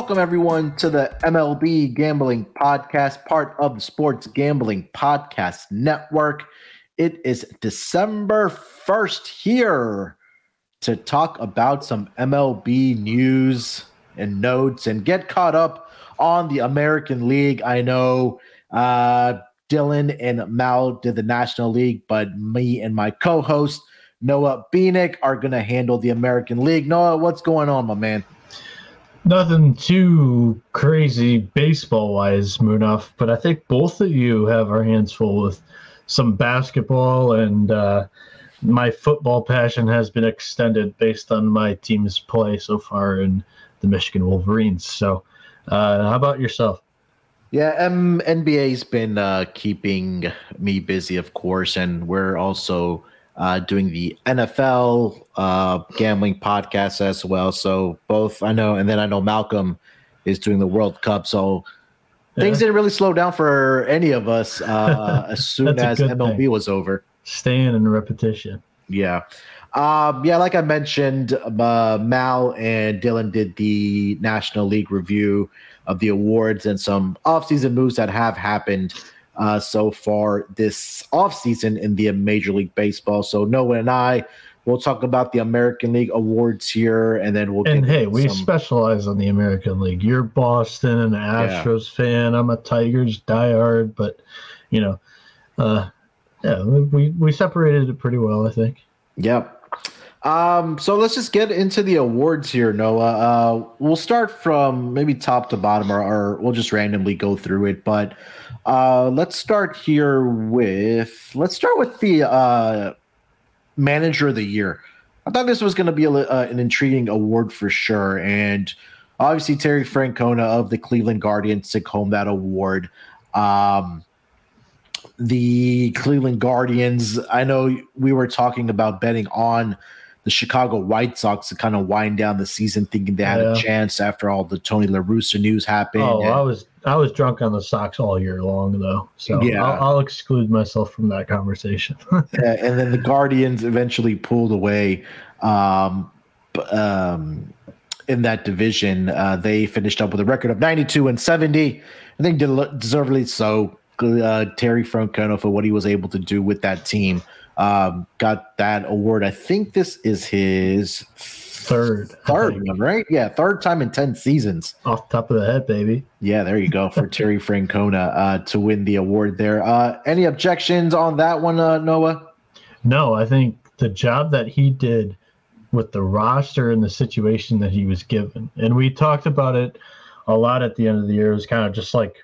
Welcome, everyone, to the MLB Gambling Podcast, part of the Sports Gambling Podcast Network. It is December 1st here to talk about some MLB news and notes and get caught up on the American League. I know uh, Dylan and Mal did the National League, but me and my co host, Noah Beanick, are going to handle the American League. Noah, what's going on, my man? Nothing too crazy baseball wise, Munaf, but I think both of you have our hands full with some basketball, and uh, my football passion has been extended based on my team's play so far in the Michigan Wolverines. So, uh, how about yourself? Yeah, um, NBA's been uh, keeping me busy, of course, and we're also uh, doing the NFL uh, gambling podcast as well. So both I know, and then I know Malcolm is doing the World Cup. So yeah. things didn't really slow down for any of us uh, as soon as MLB thing. was over. Staying in repetition. Yeah. Um, yeah, like I mentioned, uh, Mal and Dylan did the National League review of the awards and some offseason moves that have happened uh, so far this offseason in the Major League Baseball. So Noah and I will talk about the American League awards here, and then we'll. And hey, we some... specialize on the American League. You're Boston and Astros yeah. fan. I'm a Tigers diehard, but you know, uh, yeah, we we separated it pretty well, I think. Yep. Um, so let's just get into the awards here, Noah. Uh, we'll start from maybe top to bottom, or, or we'll just randomly go through it. But uh, let's start here with let's start with the uh, manager of the year. I thought this was going to be a, uh, an intriguing award for sure, and obviously Terry Francona of the Cleveland Guardians took home that award. Um, the Cleveland Guardians. I know we were talking about betting on the Chicago White Sox to kind of wind down the season, thinking they had yeah. a chance after all the Tony La Russa news happened. Oh, I was I was drunk on the Sox all year long though, so yeah, I'll, I'll exclude myself from that conversation. yeah, and then the Guardians eventually pulled away. Um, um, in that division, uh, they finished up with a record of 92 and 70. I think deservedly so. Uh, Terry Francona for what he was able to do with that team um, got that award. I think this is his third, third one, right? Yeah, third time in ten seasons. Off the top of the head, baby. Yeah, there you go for Terry Francona uh, to win the award there. Uh, any objections on that one, uh, Noah? No, I think the job that he did with the roster and the situation that he was given, and we talked about it a lot at the end of the year. It was kind of just like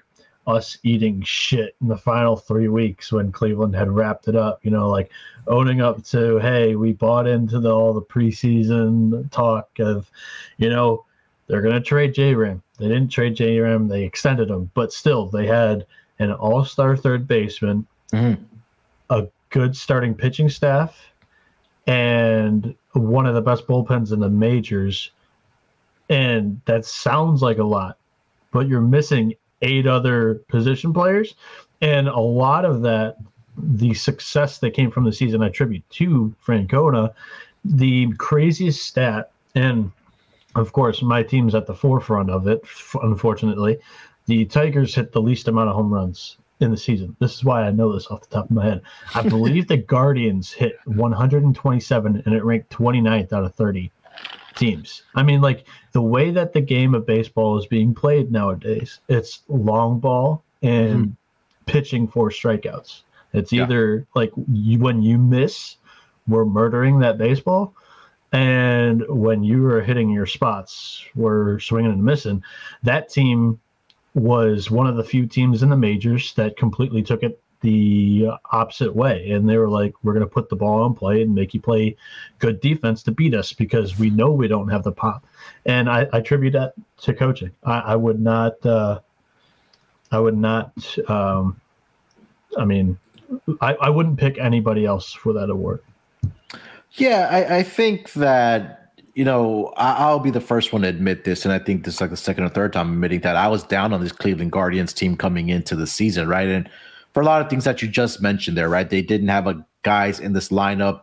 us eating shit in the final three weeks when Cleveland had wrapped it up. You know, like owning up to, hey, we bought into the, all the preseason talk of, you know, they're going to trade J Ram. They didn't trade J Ram, they extended him, but still, they had an all star third baseman, mm-hmm. a good starting pitching staff, and one of the best bullpens in the majors. And that sounds like a lot, but you're missing eight other position players. And a lot of that, the success that came from the season, I attribute to Francona. The craziest stat, and of course, my team's at the forefront of it, unfortunately. The Tigers hit the least amount of home runs in the season. This is why I know this off the top of my head. I believe the Guardians hit 127 and it ranked 29th out of 30 teams. I mean, like the way that the game of baseball is being played nowadays, it's long ball and mm-hmm. pitching for strikeouts. It's either yeah. like you, when you miss, we're murdering that baseball. And when you are hitting your spots, we're swinging and missing. That team was one of the few teams in the majors that completely took it the opposite way. And they were like, we're going to put the ball on play and make you play good defense to beat us because we know we don't have the pop. And I, I attribute that to coaching. I, I would not, uh, I would not, um, I mean, I, I wouldn't pick anybody else for that award. Yeah, I, I think that you know, I, will be the first one to admit this, and I think this is like the second or third time I'm admitting that I was down on this Cleveland Guardians team coming into the season, right? And for a lot of things that you just mentioned there, right? They didn't have a guys in this lineup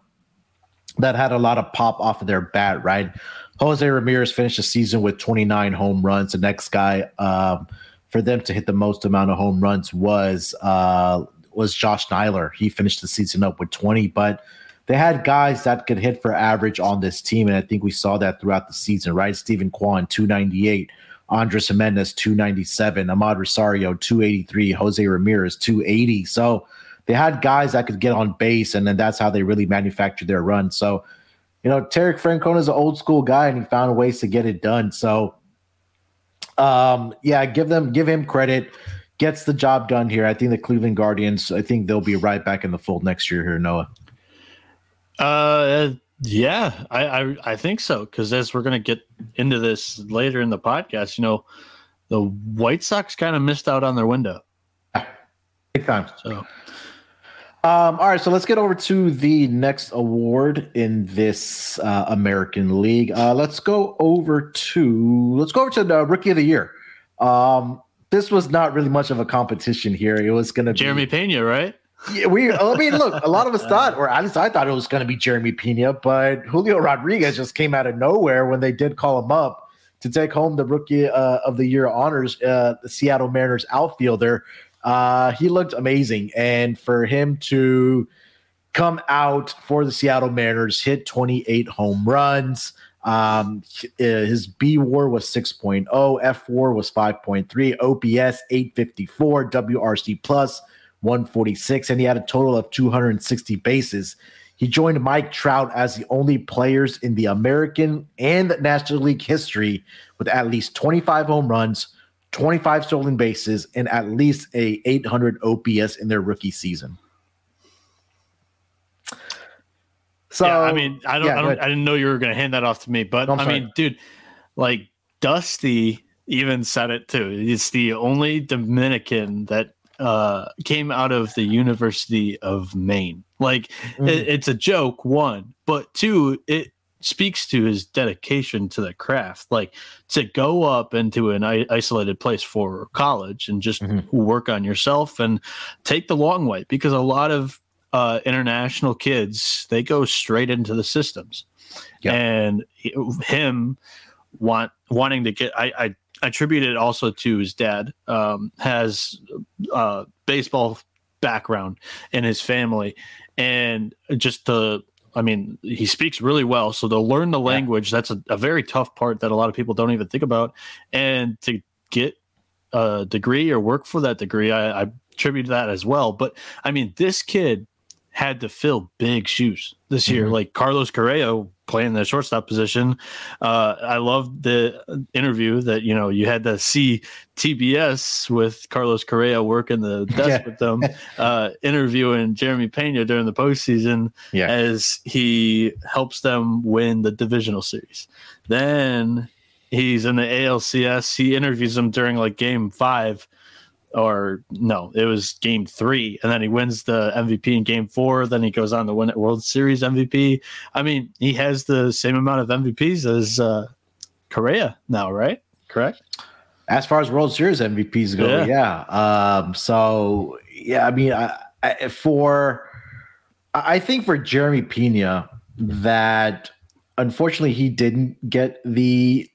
that had a lot of pop off of their bat, right? Jose Ramirez finished the season with 29 home runs. The next guy um, for them to hit the most amount of home runs was uh, was Josh Naylor. He finished the season up with 20, but they had guys that could hit for average on this team, and I think we saw that throughout the season, right? Steven Kwan, 298. Andres Gimenez, 297. Amed Rosario, 283. Jose Ramirez, 280. So they had guys that could get on base, and then that's how they really manufactured their run. So, you know, Terry Francona is an old school guy, and he found ways to get it done. So, um, yeah, give them give him credit. Gets the job done here. I think the Cleveland Guardians. I think they'll be right back in the fold next year here, Noah. Uh, yeah, I I, I think so because as we're gonna get into this later in the podcast, you know, the White Sox kind of missed out on their window. Big time. So. Um, all right, so let's get over to the next award in this uh, American League. Uh, let's go over to let's go over to the Rookie of the Year. Um, this was not really much of a competition here. It was going to be Jeremy Pena, right? Yeah, we. I mean, look, a lot of us thought, or at least I thought it was going to be Jeremy Pena, but Julio Rodriguez just came out of nowhere when they did call him up to take home the Rookie uh, of the Year honors. Uh, the Seattle Mariners outfielder, uh, he looked amazing, and for him to come out for the Seattle Mariners, hit 28 home runs. Um, his B WAR was 6.0, F WAR was 5.3, OPS 854, WRC plus 146, and he had a total of 260 bases. He joined Mike Trout as the only players in the American and National League history with at least 25 home runs, 25 stolen bases, and at least a 800 OPS in their rookie season. So yeah, I mean, I don't, yeah, I, don't I didn't know you were going to hand that off to me, but no, I mean, dude, like Dusty even said it too. It's the only Dominican that uh, came out of the University of Maine. Like mm. it, it's a joke, one, but two, it speaks to his dedication to the craft. Like to go up into an isolated place for college and just mm-hmm. work on yourself and take the long way because a lot of uh, international kids they go straight into the systems, yep. and him want wanting to get I, I attribute it also to his dad um, has uh, baseball background in his family. And just the i mean he speaks really well. So to learn the language. That's a, a, very tough part that a lot of people don't even think about. And to get a degree or work for that degree i, I attribute that as well. But i mean this kid had to fill big shoes this year. Mm-hmm. Like Carlos Correa playing the shortstop position. Uh, I love the interview that you know you had to see TBS with Carlos Correa working the desk yeah. with them, uh, interviewing Jeremy Pena during the postseason yeah. as he helps them win the divisional series. Then he's in the ALCS. He interviews them during like game five or no, it was game three, and then he wins the MVP in game four. Then he goes on to win it World Series MVP. I mean, he has the same amount of MVPs as uh, Correa now, right? Correct. As far as World Series MVPs go, yeah. yeah. Um, so yeah, I mean, I, I, for I think for Jeremy Pena that unfortunately he didn't get the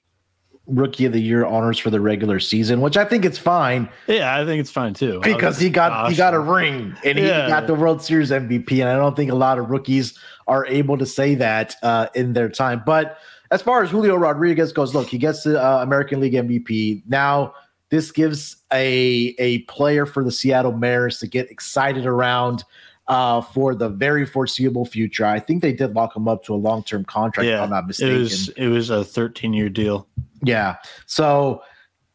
rookie of the year honors for the regular season, which I think it's fine. Yeah, I think it's fine too. Because he got gosh. he got a ring and yeah. he got the World Series MVP, and I don't think a lot of rookies are able to say that uh, in their time. But as far as Julio Rodriguez goes, look, he gets the uh, American League MVP. Now this gives a a player for the Seattle Mariners to get excited around uh, for the very foreseeable future. I think they did lock him up to a long term contract. Yeah, I'm not mistaken. It was it was a 13 year deal. Yeah. So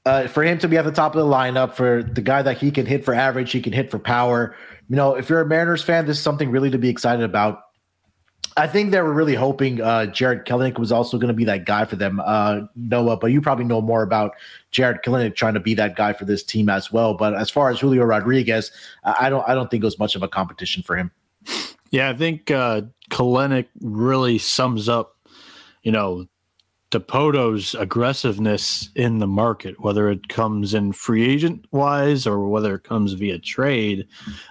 uh, for him to be at the top of the lineup, for the guy that he can hit for average, he can hit for power. you know, if you're a Mariners fan, this is something really to be excited about. I think they were really hoping uh, Jarred Kelenic was also going to be that guy for them, uh, Noah. But you probably know more about Jarred Kelenic trying to be that guy for this team as well. But as far as Julio Rodriguez, I don't, I don't think it was much of a competition for him. Yeah, I think uh, Kelenic really sums up, you know, Dipoto's aggressiveness in the market, whether it comes in free agent wise or whether it comes via trade.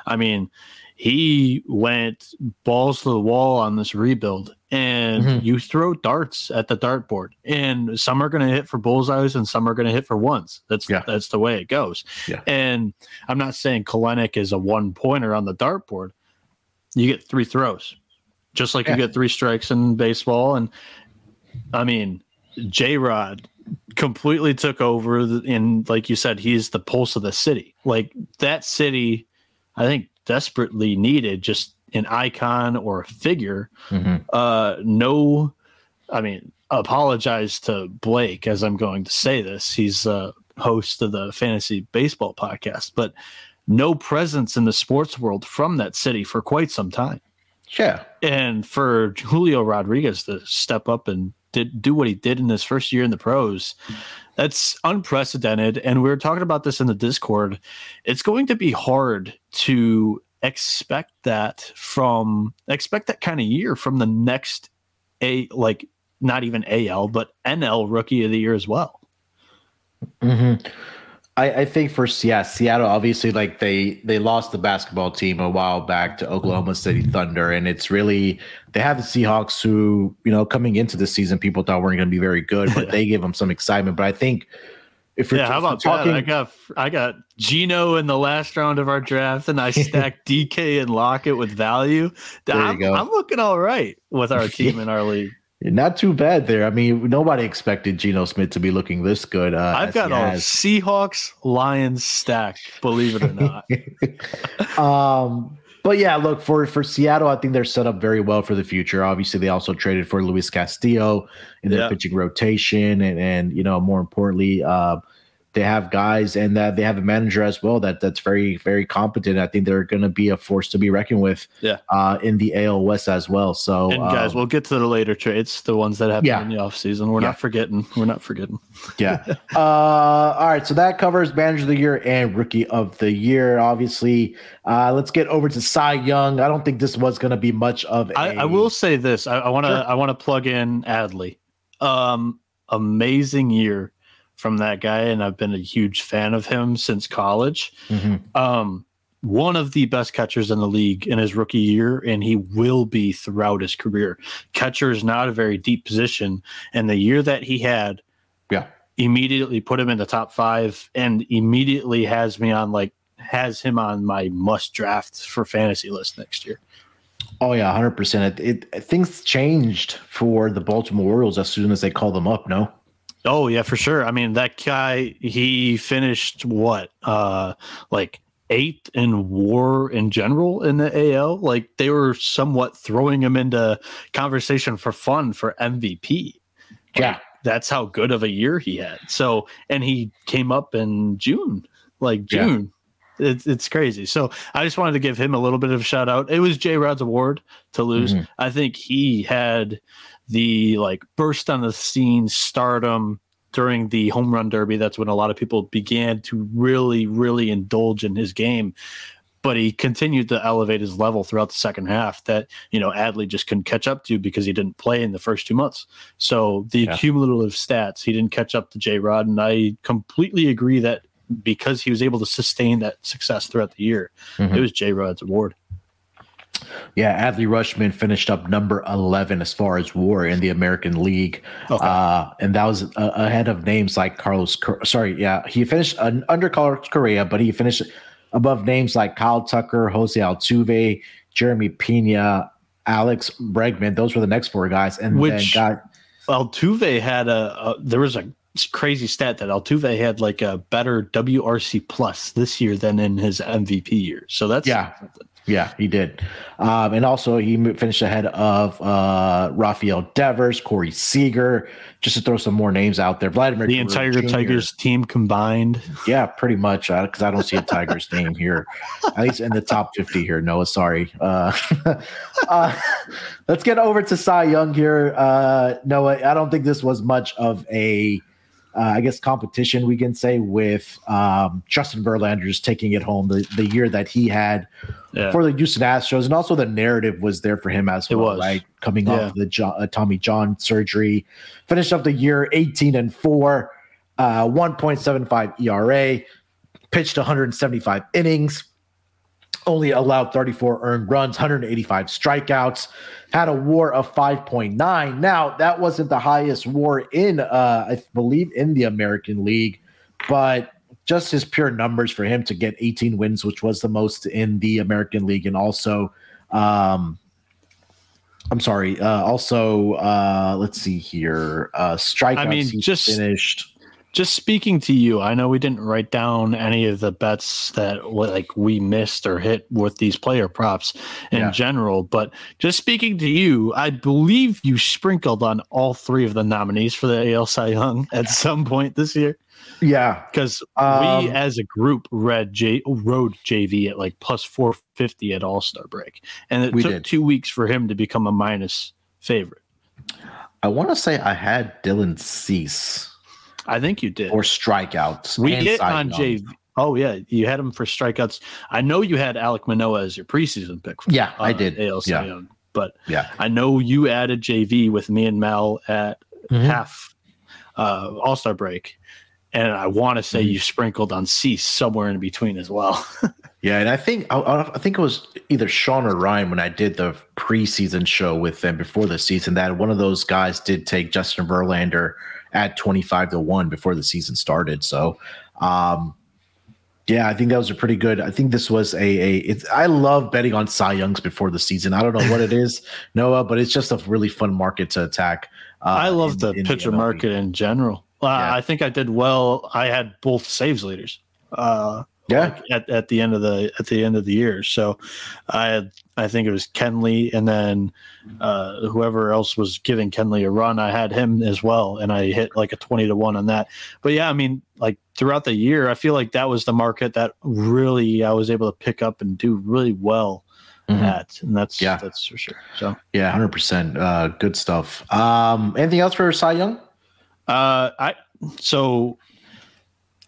I mean, he went balls to the wall on this rebuild and mm-hmm. you throw darts at the dartboard and some are going to hit for bullseyes and some are going to hit for ones that's yeah. that's the way it goes yeah. and i'm not saying Kelenic is a one pointer on the dartboard you get three throws just like yeah. you get three strikes in baseball and i mean J Rod completely took over, and like you said, he's the pulse of the city. Like that city, I think desperately needed just an icon or a figure. Mm-hmm. Uh, no, I mean, apologize to Blake as I'm going to say this. He's a host of the fantasy baseball podcast, but no presence in the sports world from that city for quite some time. Yeah. And for Julio Rodriguez to step up and did do what he did in his first year in the pros. That's unprecedented. And we were talking about this in the Discord. It's going to be hard to expect that from expect that kind of year from the next a like not even AL but NL rookie of the year as well. Mm-hmm. I, I think for yeah, Seattle, obviously, like they they lost the basketball team a while back to Oklahoma City Thunder, and it's really they have the Seahawks who you know coming into the season people thought weren't going to be very good, but they gave them some excitement. But I think if yeah, how about talking, that? I got I got Geno in the last round of our draft, and I stacked DK and Lockett with value. I'm, I'm, looking all right with our team in our league. Not too bad there. I mean, nobody expected Geno Smith to be looking this good. Uh, I've got all Seahawks Lions stacked, believe it or not. um, but yeah, look for for Seattle, I think they're set up very well for the future. Obviously, they also traded for Luis Castillo in their yeah. pitching rotation, and and you know more importantly, uh, they have guys and that they have a manager as well that that's very very competent. I think they're going to be a force to be reckoned with. Yeah. Uh, in the AL West as well. So and guys, um, we'll get to the later trades, the ones that happen yeah. in the offseason. We're yeah. not forgetting. We're not forgetting. yeah. uh, all right. So that covers manager of the year and rookie of the year. Obviously, uh, let's get over to Cy Young. I don't think this was going to be much of. A... I, I will say this. I want to. I want to plug in Adley. Um, amazing year from that guy, and I've been a huge fan of him since college. Mm-hmm. Um, one of the best catchers in the league in his rookie year, and he will be throughout his career. Catcher is not a very deep position, and the year that he had, yeah, immediately put him in the top five, and immediately has me on like has him on my must draft for fantasy list next year. Oh yeah, hundred percent. It, it things changed for the Baltimore Orioles as soon as they called them up. No. Oh yeah, for sure. I mean, that guy he finished what, uh, like eighth in WAR in general in the AL. Like they were somewhat throwing him into conversation for fun for MVP. Yeah, that's how good of a year he had. So, and he came up in June, like June. Yeah. It's it's crazy. So I just wanted to give him a little bit of a shout out. It was J Rod's award to lose. Mm-hmm. I think he had the like burst on the scene stardom during the home run derby. That's when a lot of people began to really, really indulge in his game. But he continued to elevate his level throughout the second half that, you know, Adley just couldn't catch up to because he didn't play in the first two months. So the yeah. cumulative stats, he didn't catch up to J Rod. And I completely agree that because he was able to sustain that success throughout the year, mm-hmm. it was J Rod's award. Yeah, Adley Rutschman finished up number 11 as far as war in the American League. Okay. Uh, and that was uh, ahead of names like Carlos. Sorry, yeah, he finished uh, under Carlos Correa, but he finished above names like Kyle Tucker, Jose Altuve, Jeremy Pena, Alex Bregman. Those were the next four guys. And Which then got Altuve had a, a there was a crazy stat that Altuve had like a better WRC plus this year than in his MVP year. So that's yeah. Yeah, he did. Um, and also, he finished ahead of uh, Rafael Devers, Corey Seager, just to throw some more names out there. Vladimir, the entire Jr. Tigers team combined. Yeah, pretty much. Because uh, I don't see a Tigers name here, at least in the top 50 here. Noah, sorry. Uh, uh, let's get over to Cy Young here. Uh, Noah, I don't think this was much of a uh, I guess competition we can say with um, Justin Verlander just taking it home the, the year that he had yeah. for the Houston Astros, and also the narrative was there for him as it well, was. right? Coming yeah. off the John, uh, Tommy John surgery, finished up the year 18 and four, uh, 1.75 ERA, pitched 175 innings, only allowed 34 earned runs, 185 strikeouts, had a WAR of 5.9. Now that wasn't the highest WAR in, uh, I believe, in the American League, but just his pure numbers for him to get 18 wins, which was the most in the American League, and also, um, I'm sorry, uh, also, uh, let's see here, uh, strikeouts. I mean, just finished just speaking to you, I know we didn't write down any of the bets that like we missed or hit with these player props in yeah. general, but just speaking to you, I believe you sprinkled on all three of the nominees for the AL Cy Young at some point this year. Yeah, because um, we as a group read J rode JV at like plus four fifty at All Star break, and it took did. two weeks for him to become a minus favorite. I want to say I had Dylan Cease I think you did. Or strikeouts. We hit on JV. Oh yeah, you had him for strikeouts. I know you had Alek Manoah as your preseason pick. For, yeah, uh, I did. AL yeah. Young, but yeah, I know you added JV with me and Mel at mm-hmm. half uh, All Star break, and I want to say mm-hmm. you sprinkled on Cease somewhere in between as well. yeah, and I think I, I, think it was either Sean or Ryan when I did the preseason show with them before the season that one of those guys did take Justin Verlander at 25 to 1 before the season started. So, um, yeah, I think that was a pretty good. I think this was a a. It's I love betting on Cy Youngs before the season. I don't know what it is, Noah, but it's just a really fun market to attack. Uh, I love in, the in pitcher the market in general. Uh, yeah. I think I did well. I had both saves leaders. Uh, yeah. Like at, at the end of the at the end of the year. So I had I think it was Kenley and then uh, whoever else was giving Kenley a run, I had him as well, and I hit like a twenty to one on that. But yeah, I mean, like throughout the year, I feel like that was the market that really I was able to pick up and do really well mm-hmm. at, and that's yeah, that's for sure. So yeah, hundred uh, percent, good stuff. Um, anything else for Cy Young? Uh, I so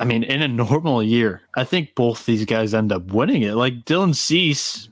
I mean, in a normal year, I think both these guys end up winning it. Like Dylan Cease,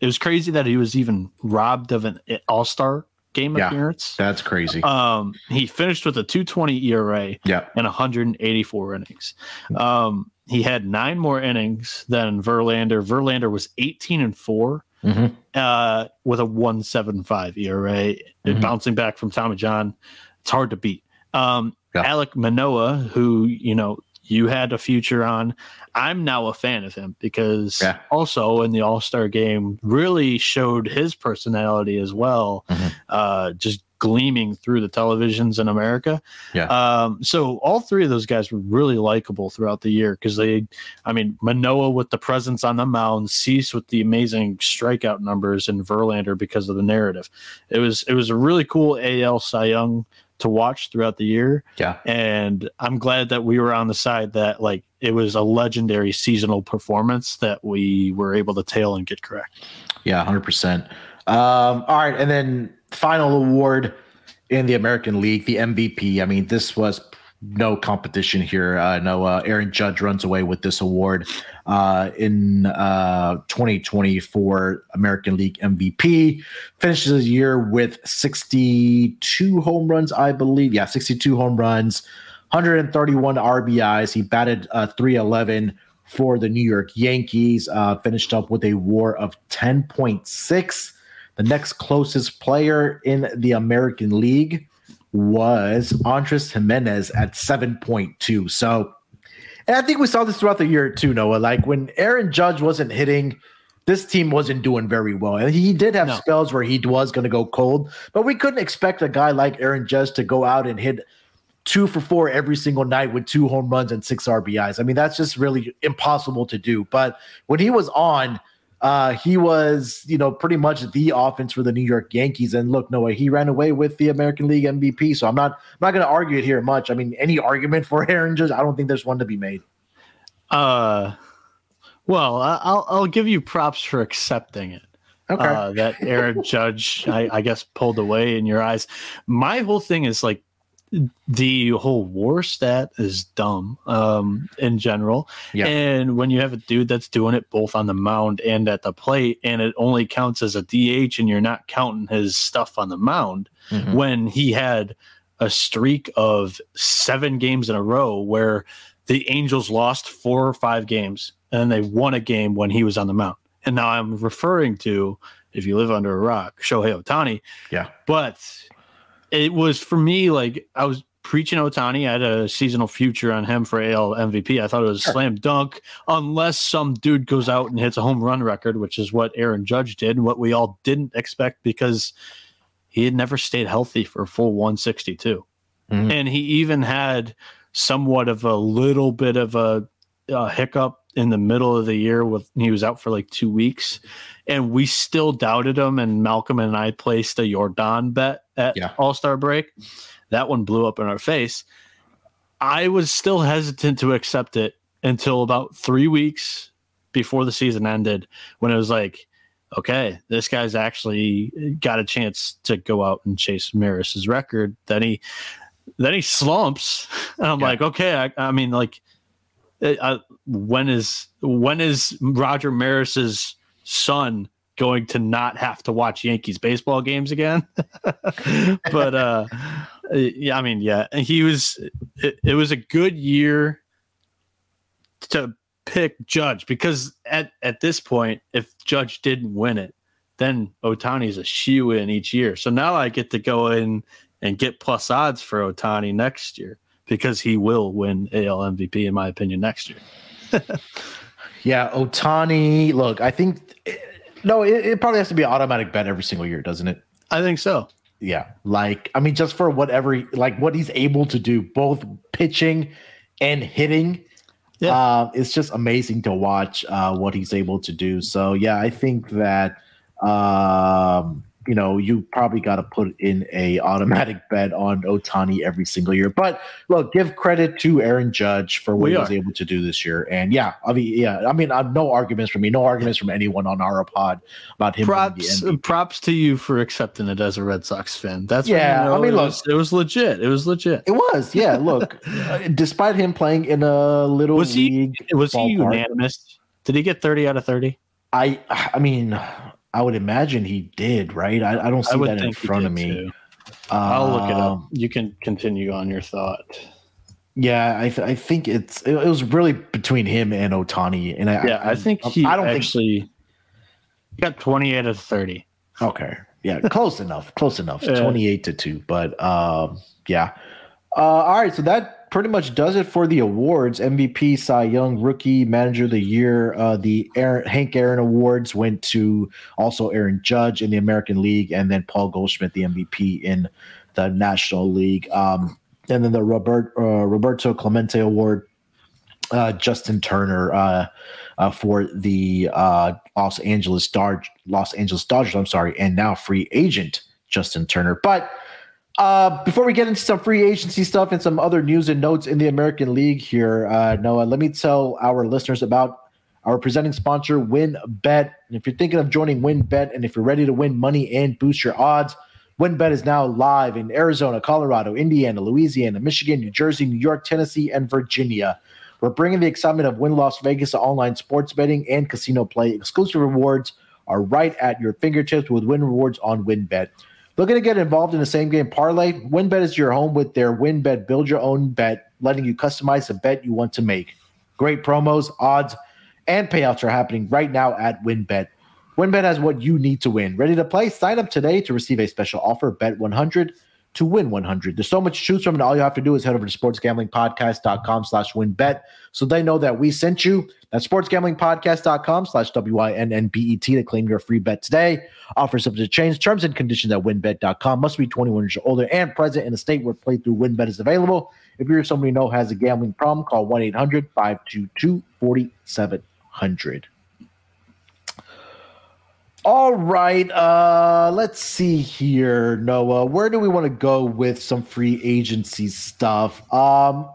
it was crazy that he was even robbed of an All Star game yeah, appearance. That's crazy. Um, he finished with a 220 ERA yeah. and 184 innings. Um, he had nine more innings than Verlander. Verlander was 18 and 4 mm-hmm. uh, with a 175 ERA, mm-hmm. bouncing back from Tommy John. It's hard to beat. Um, yeah. Alek Manoah, who, you know, you had a future on. I'm now a fan of him because yeah. also in the All Star game really showed his personality as well, mm-hmm. uh, just gleaming through the televisions in America. Yeah. Um, so all three of those guys were really likable throughout the year because they, I mean, Manoah with the presence on the mound, Cease with the amazing strikeout numbers, and Verlander because of the narrative. It was it was a really cool AL Cy Young to watch throughout the year. Yeah. And I'm glad that we were on the side that like it was a legendary seasonal performance that we were able to tail and get correct. Yeah, 100%. Um, all right. And then final award in the American League, the MVP. I mean, this was no competition here. Uh, no, uh, Aaron Judge runs away with this award uh, in uh, 2024 American League MVP. Finishes the year with 62 home runs, I believe. Yeah, 62 home runs, 131 RBIs. He batted uh, 311 for the New York Yankees. Uh, finished up with a WAR of 10.6. The next closest player in the American League was Andres Gimenez at 7.2. So, and I think we saw this throughout the year too, Noah. Like when Aaron Judge wasn't hitting, this team wasn't doing very well. And he did have no. spells where he was going to go cold, but we couldn't expect a guy like Aaron Judge to go out and hit two for four every single night with two home runs and six RBIs. I mean, that's just really impossible to do. But when he was on, uh, he was, you know, pretty much the offense for the New York Yankees. And look, no way, he ran away with the American League MVP. So I'm not, I'm not going to argue it here much. I mean, any argument for Aaron Judge, I don't think there's one to be made. Uh, well, I'll I'll give you props for accepting it. Okay. Uh, that Aaron Judge, I, I guess, pulled away in your eyes. My whole thing is like the whole war stat is dumb um, in general. Yeah. And when you have a dude that's doing it both on the mound and at the plate, and it only counts as a DH, and you're not counting his stuff on the mound, mm-hmm. when he had a streak of seven games in a row where the Angels lost four or five games and they won a game when he was on the mound. And now I'm referring to, if you live under a rock, Shohei Ohtani. Yeah. But it was for me like I was preaching Ohtani. I had a seasonal future on him for AL MVP. I thought it was a sure. slam dunk, unless some dude goes out and hits a home run record, which is what Aaron Judge did, what we all didn't expect because he had never stayed healthy for a full 162. Mm-hmm. And he even had somewhat of a little bit of a, a hiccup in the middle of the year with he was out for like two weeks and we still doubted him and malcolm and i placed a jordan bet at yeah. all-star break that one blew up in our face i was still hesitant to accept it until about three weeks before the season ended when it was like okay this guy's actually got a chance to go out and chase maris's record then he then he slumps and i'm yeah. like okay I, I mean like uh, when is when is Roger Maris's son going to not have to watch Yankees baseball games again? but uh, yeah, I mean, yeah, he was. It, it was a good year to pick Judge because at at this point, if Judge didn't win it, then Ohtani's a shoe in each year. So now I get to go in and get plus odds for Ohtani next year because he will win AL MVP in my opinion next year. yeah, Ohtani. Look, I think no, it, it, probably has to be an automatic bet every single year, doesn't it? I think so. Yeah, like I mean, just for whatever, like what he's able to do, both pitching and hitting. Yeah, uh, it's just amazing to watch uh, what he's able to do. So yeah, I think that um, you know, you probably got to put in a automatic bet on Ohtani every single year. But look, give credit to Aaron Judge for what we he was able to do this year. And yeah, I mean, yeah, I mean, uh, no arguments from me, no arguments from anyone on our pod about him. Props, props to you for accepting it as a Red Sox fan. That's yeah. You know, I mean, it look, was, it was legit. It was legit. It was, yeah. Look, uh, despite him playing in a little was he was he unanimous? Did he get thirty out of thirty? I, I mean. I would imagine he did, right? I, I don't see that in front of me. Uh, I'll look it up. Um, you can continue on your thought. Yeah, I, th- I think it's it, it, was really between him and Ohtani, and I yeah, I, I think he I don't actually think... got twenty eight of thirty. Okay, yeah, close enough, close enough, yeah. twenty eight to two. But um, yeah, uh, all right, so that pretty much does it for the awards. MVP, Cy Young, Rookie, Manager of the Year. Uh, the Aaron, Hank Aaron Awards went to also Aaron Judge in the American League, and then Paul Goldschmidt, the MVP in the National League. Um, and then the Robert, uh, Roberto Clemente Award, uh, Justin Turner uh, uh, for the uh, Los Angeles Dodge, Los Angeles Dodgers. I'm sorry, and now free agent Justin Turner, but. Uh, before we get into some free agency stuff and some other news and notes in the American League here, uh, Noah, let me tell our listeners about our presenting sponsor, WynnBET. And if you're thinking of joining WynnBET and if you're ready to win money and boost your odds, WynnBET is now live in Arizona, Colorado, Indiana, Louisiana, Michigan, New Jersey, New York, Tennessee, and Virginia. We're bringing the excitement of Wynn Las Vegas to online sports betting and casino play. Exclusive rewards are right at your fingertips with Wynn Rewards on WynnBET. Looking to get involved in the same game parlay? WynnBET is your home with their WynnBET Build Your Own Bet, letting you customize the bet you want to make. Great promos, odds, and payouts are happening right now at WynnBET. WynnBET has what you need to win. Ready to play? Sign up today to receive a special offer. Bet 100 to win 100. There's so much to choose from, and all you have to do is head over to sportsgamblingpodcast.com slash wynnbet so they know that we sent you. That's sportsgamblingpodcast.com slash W-I-N-N-B-E-T to claim your free bet today. Offers subject to change. Terms and conditions at wynnbet.com. Must be 21 years older and present in a state where playthrough WynnBET is available. If you're somebody you know has a gambling problem, call 1-800-522-4700. All right. Uh let's see here, Noah. Where do we want to go with some free agency stuff? Um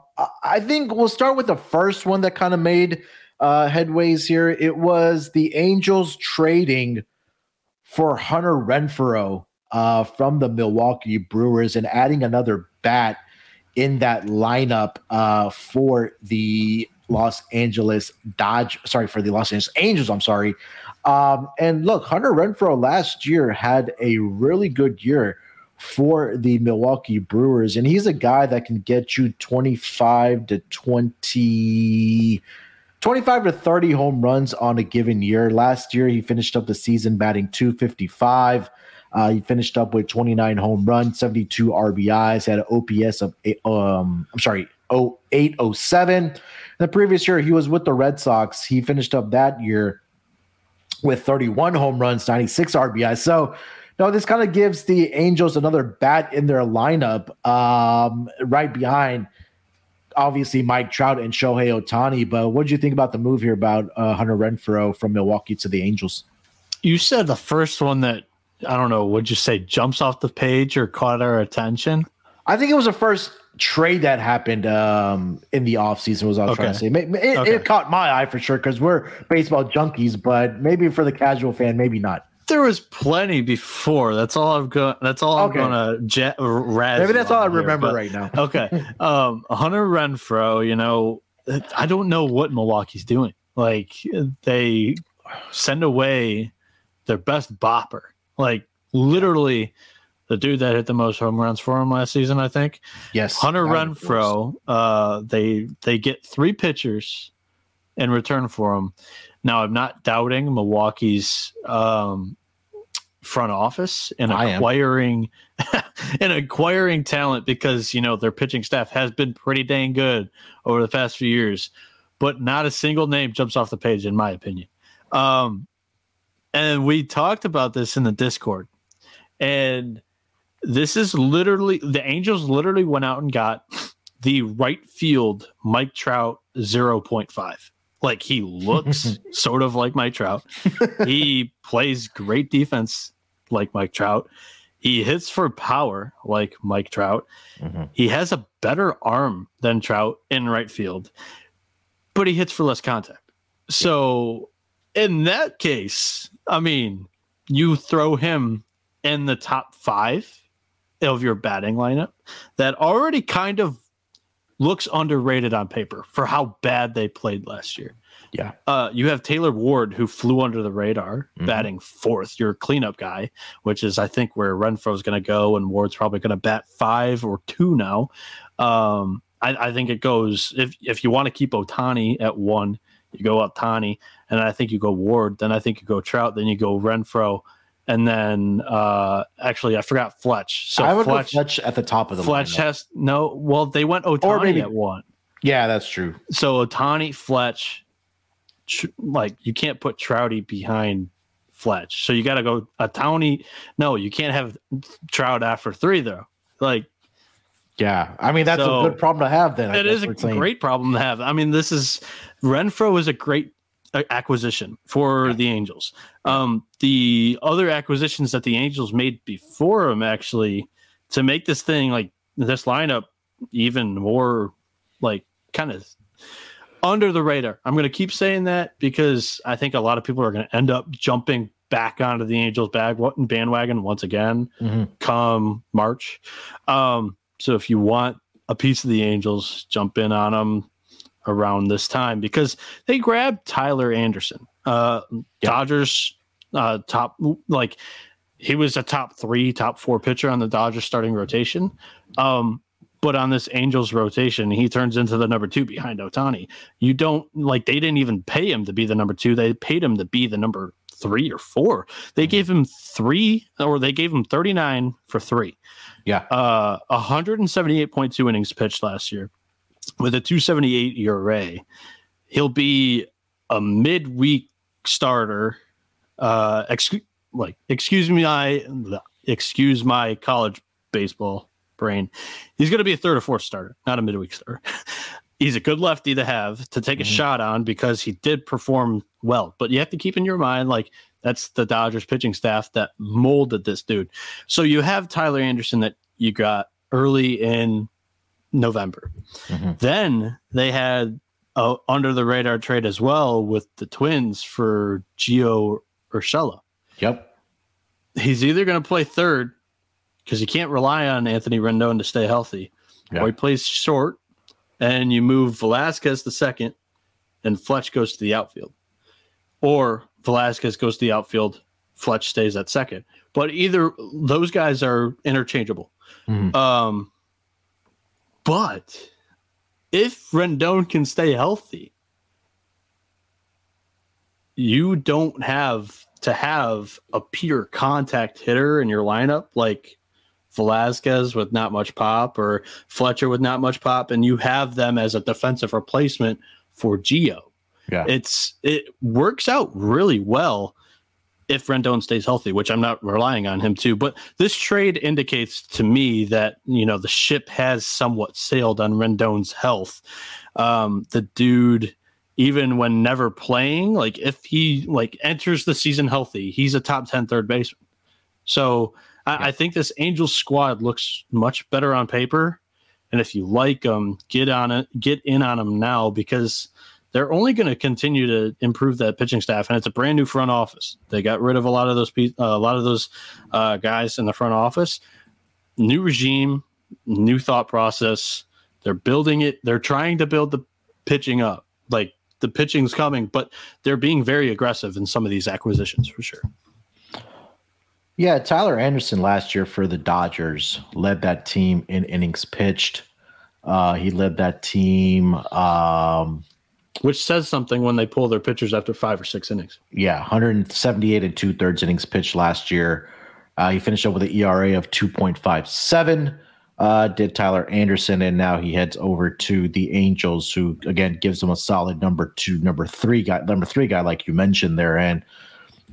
I think we'll start with the first one that kind of made uh headways here. It was the Angels trading for Hunter Renfroe uh from the Milwaukee Brewers and adding another bat in that lineup uh for the Los Angeles Dodge sorry for the Los Angeles Angels, I'm sorry. Um, and look, Hunter Renfroe last year had a really good year for the Milwaukee Brewers, and he's a guy that can get you 25 to 20. 25 to 30 home runs on a given year. Last year, he finished up the season batting 255. Uh, he finished up with 29 home runs, 72 RBIs, had an OPS of, um, I'm sorry, 0807. The previous year, he was with the Red Sox. He finished up that year with 31 home runs, 96 RBI. So, no, this kind of gives the Angels another bat in their lineup, um, right behind obviously Mike Trout and Shohei Ohtani. But what did you think about the move here about uh, Hunter Renfroe from Milwaukee to the Angels? You said the first one that I don't know. Would you say jumps off the page or caught our attention? I think it was the first trade that happened um, in the offseason was I was okay. trying to say. It, it, okay. it, caught my eye for sure because we're baseball junkies, but maybe for the casual fan, maybe not. There was plenty before. That's all I've got. That's all okay. I'm gonna jet razz. Maybe that's all I remember here, right now. okay, um, Hunter Renfroe. You know, I don't know what Milwaukee's doing. Like they send away their best bopper. Like literally the dude that hit the most home runs for him last season, I think. Yes, Hunter Renfroe. Uh, they they get three pitchers in return for him. Now, I'm not doubting Milwaukee's um, front office in acquiring and acquiring talent because you know their pitching staff has been pretty dang good over the past few years, but not a single name jumps off the page in my opinion. Um, and we talked about this in the Discord, and this is literally the Angels literally went out and got the right field Mike Trout 0.5. Like he looks sort of like Mike Trout. he plays great defense like Mike Trout. He hits for power like Mike Trout. Mm-hmm. He has a better arm than Trout in right field, but he hits for less contact. So, in that case, I mean, you throw him in the top five of your batting lineup that already kind of looks underrated on paper for how bad they played last year. Yeah. Uh, you have Taylor Ward, who flew under the radar, mm-hmm. batting fourth, your cleanup guy, which is, I think, where Renfroe is going to go, and Ward's probably going to bat five or two now. Um, I, I, think it goes, if, if you want to keep Ohtani at one, you go Ohtani, and I think you go Ward, then I think you go Trout, then you go Renfroe, and then uh actually I forgot Fletch. So I would Fletch, Fletch at the top of the Fletch lineup. has no. Well, they went Ohtani maybe, at one. Yeah, that's true. So Ohtani, Fletch, tr- like you can't put Trouty behind Fletch. So you got to go Ohtani. No, you can't have Trout after three though. Like, yeah, I mean that's so a good problem to have. Then it is a great problem to have. I mean, this is Renfro is a great acquisition for the Angels. Um, the other acquisitions that the Angels made before him actually to make this thing like this lineup even more like kind of under the radar. I'm going to keep saying that because I think a lot of people are going to end up jumping back onto the Angels bag and bandwagon once again mm-hmm. come March. Um, so if you want a piece of the Angels, jump in on them around this time because they grabbed Tyler Anderson. Uh, yep. Dodgers uh, top like he was a top three, top four pitcher on the Dodgers starting rotation. Um, but on this Angels rotation, he turns into the number two behind Ohtani. You don't like they didn't even pay him to be the number two. They paid him to be the number three or four. They mm-hmm. gave him three or they gave him 39 for three. Yeah. Uh 178.2 innings pitched last year with a 278 ERA, he'll be a midweek starter. Uh, excuse like excuse me, I excuse my college baseball brain. He's going to be a third or fourth starter, not a midweek starter. He's a good lefty to have to take mm-hmm. a shot on because he did perform well. But you have to keep in your mind, like that's the Dodgers pitching staff that molded this dude. So you have Tyler Anderson that you got early in November. Mm-hmm. Then they had a under the radar trade as well with the Twins for Gio Urshela. Yep. He's either going to play third because you can't rely on Anthony Rendon to stay healthy, yep. or he plays short and you move Velazquez to second and Fletch goes to the outfield. Or Velazquez goes to the outfield, Fletch stays at second. But either those guys are interchangeable. Mm-hmm. Um, but if Rendon can stay healthy, you don't have to have a pure contact hitter in your lineup like Velazquez with not much pop or Fletcher with not much pop, and you have them as a defensive replacement for Gio. Yeah. It's it works out really well if Rendon stays healthy, which I'm not relying on him to. But this trade indicates to me that you know the ship has somewhat sailed on Rendon's health. Um, the dude, even when never playing, like if he like enters the season healthy, he's a top 10 third baseman. So I, I think this Angels squad looks much better on paper. And if you like them, get on it, get in on them now because they're only going to continue to improve that pitching staff, and it's a brand new front office. They got rid of a lot of those uh, a lot of those uh, guys in the front office. New regime, new thought process. They're building it. They're trying to build the pitching up. Like the pitching's coming, but they're being very aggressive in some of these acquisitions for sure. Yeah, Tyler Anderson last year for the Dodgers led that team in innings pitched. Uh, he led that team. Um, which says something when they pull their pitchers after five or six innings. Yeah, 178 and two thirds innings pitched last year. Uh, he finished up with an ERA of 2.57. Uh, did Tyler Anderson, and now he heads over to the Angels, who again gives him a solid number two, number three guy, number three guy, like you mentioned there. And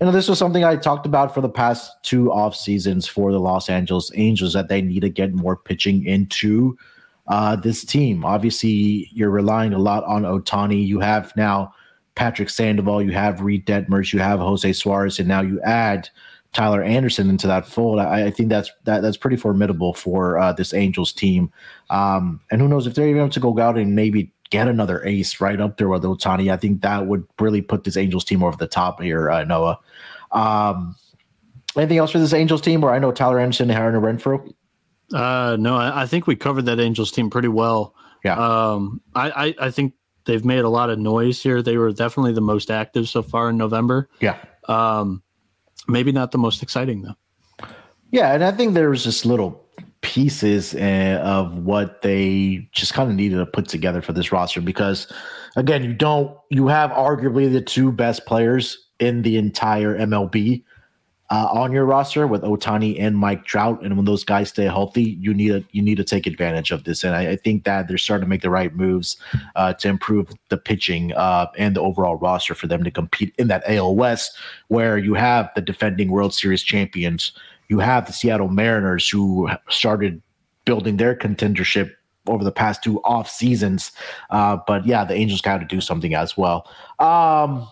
you know, this was something I talked about for the past two off seasons for the Los Angeles Angels that they need to get more pitching into uh, this team. Obviously, you're relying a lot on Ohtani. You have now Patrick Sandoval, you have Reid Detmers, you have Jose Suarez, and now you add Tyler Anderson into that fold. I, I think that's that, that's pretty formidable for uh, this Angels team. Um, and who knows if they're even able to go out and maybe get another ace right up there with Ohtani. I think that would really put this Angels team over the top here, uh, Noah. Um, anything else for this Angels team? Where I know Tyler Anderson and Aaron Renfroe. Uh, no, I, I, think we covered that Angels team pretty well. Yeah. Um, I, I, I, think they've made a lot of noise here. They were definitely the most active so far in November. Yeah. Um, maybe not the most exciting though. Yeah, and I think there was just little pieces uh, of what they just kind of needed to put together for this roster because, again, you don't you have arguably the two best players in the entire MLB uh, on your roster with Ohtani and Mike Trout. And when those guys stay healthy, you need to you need to take advantage of this. And I, I think that they're starting to make the right moves uh, to improve the pitching uh, and the overall roster for them to compete in that AL West, where you have the defending World Series champions, you have the Seattle Mariners who started building their contendership over the past two off seasons. Uh, but yeah, the Angels got to do something as well. Um,